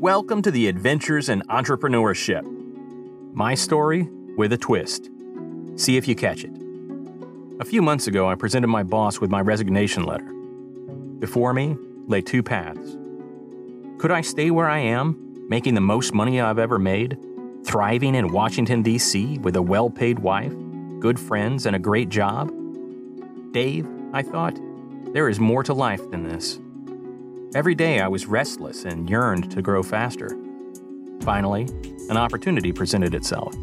Welcome to the Adventures in Entrepreneurship. My story with a twist. See if you catch it. A few months ago, I presented my boss with my resignation letter. Before me lay two paths. Could I stay where I am, making the most money I've ever made, thriving in Washington, D.C., with a well paid wife, good friends, and a great job? Dave, I thought, there is more to life than this. Every day I was restless and yearned to grow faster. Finally, an opportunity presented itself.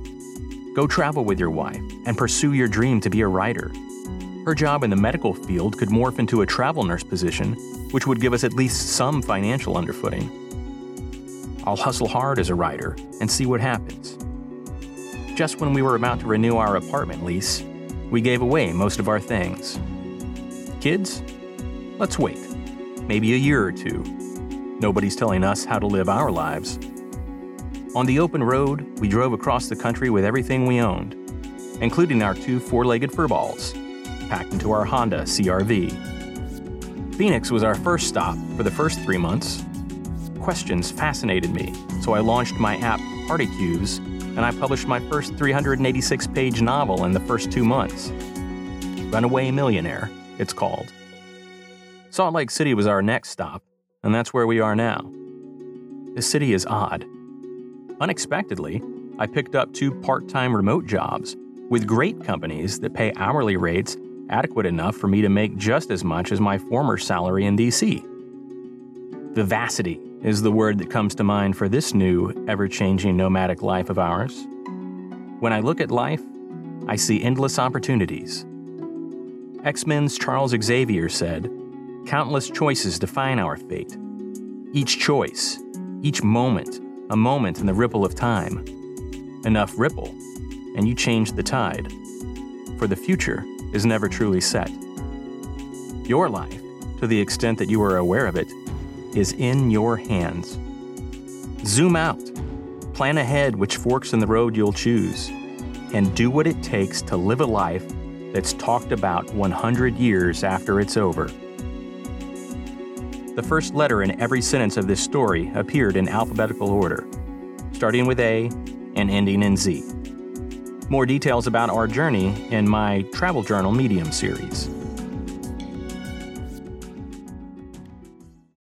Go travel with your wife and pursue your dream to be a writer. Her job in the medical field could morph into a travel nurse position, which would give us at least some financial underfooting. I'll hustle hard as a writer and see what happens. Just when we were about to renew our apartment lease, we gave away most of our things. Kids? Let's wait maybe a year or two. Nobody's telling us how to live our lives. On the open road, we drove across the country with everything we owned, including our two four legged furballs, packed into our Honda CRV. Phoenix was our first stop for the first three months. Questions fascinated me, so I launched my app Party Cubes and I published my first 386 page novel in the first two months. Runaway Millionaire, it's called. Salt Lake City was our next stop, and that's where we are now. The city is odd. Unexpectedly, I picked up two part time remote jobs with great companies that pay hourly rates adequate enough for me to make just as much as my former salary in DC. Vivacity is the word that comes to mind for this new, ever changing nomadic life of ours. When I look at life, I see endless opportunities. X Men's Charles Xavier said, Countless choices define our fate. Each choice, each moment, a moment in the ripple of time. Enough ripple, and you change the tide. For the future is never truly set. Your life, to the extent that you are aware of it, is in your hands. Zoom out, plan ahead which forks in the road you'll choose, and do what it takes to live a life that's talked about 100 years after it's over. The first letter in every sentence of this story appeared in alphabetical order, starting with A and ending in Z. More details about our journey in my Travel Journal Medium series.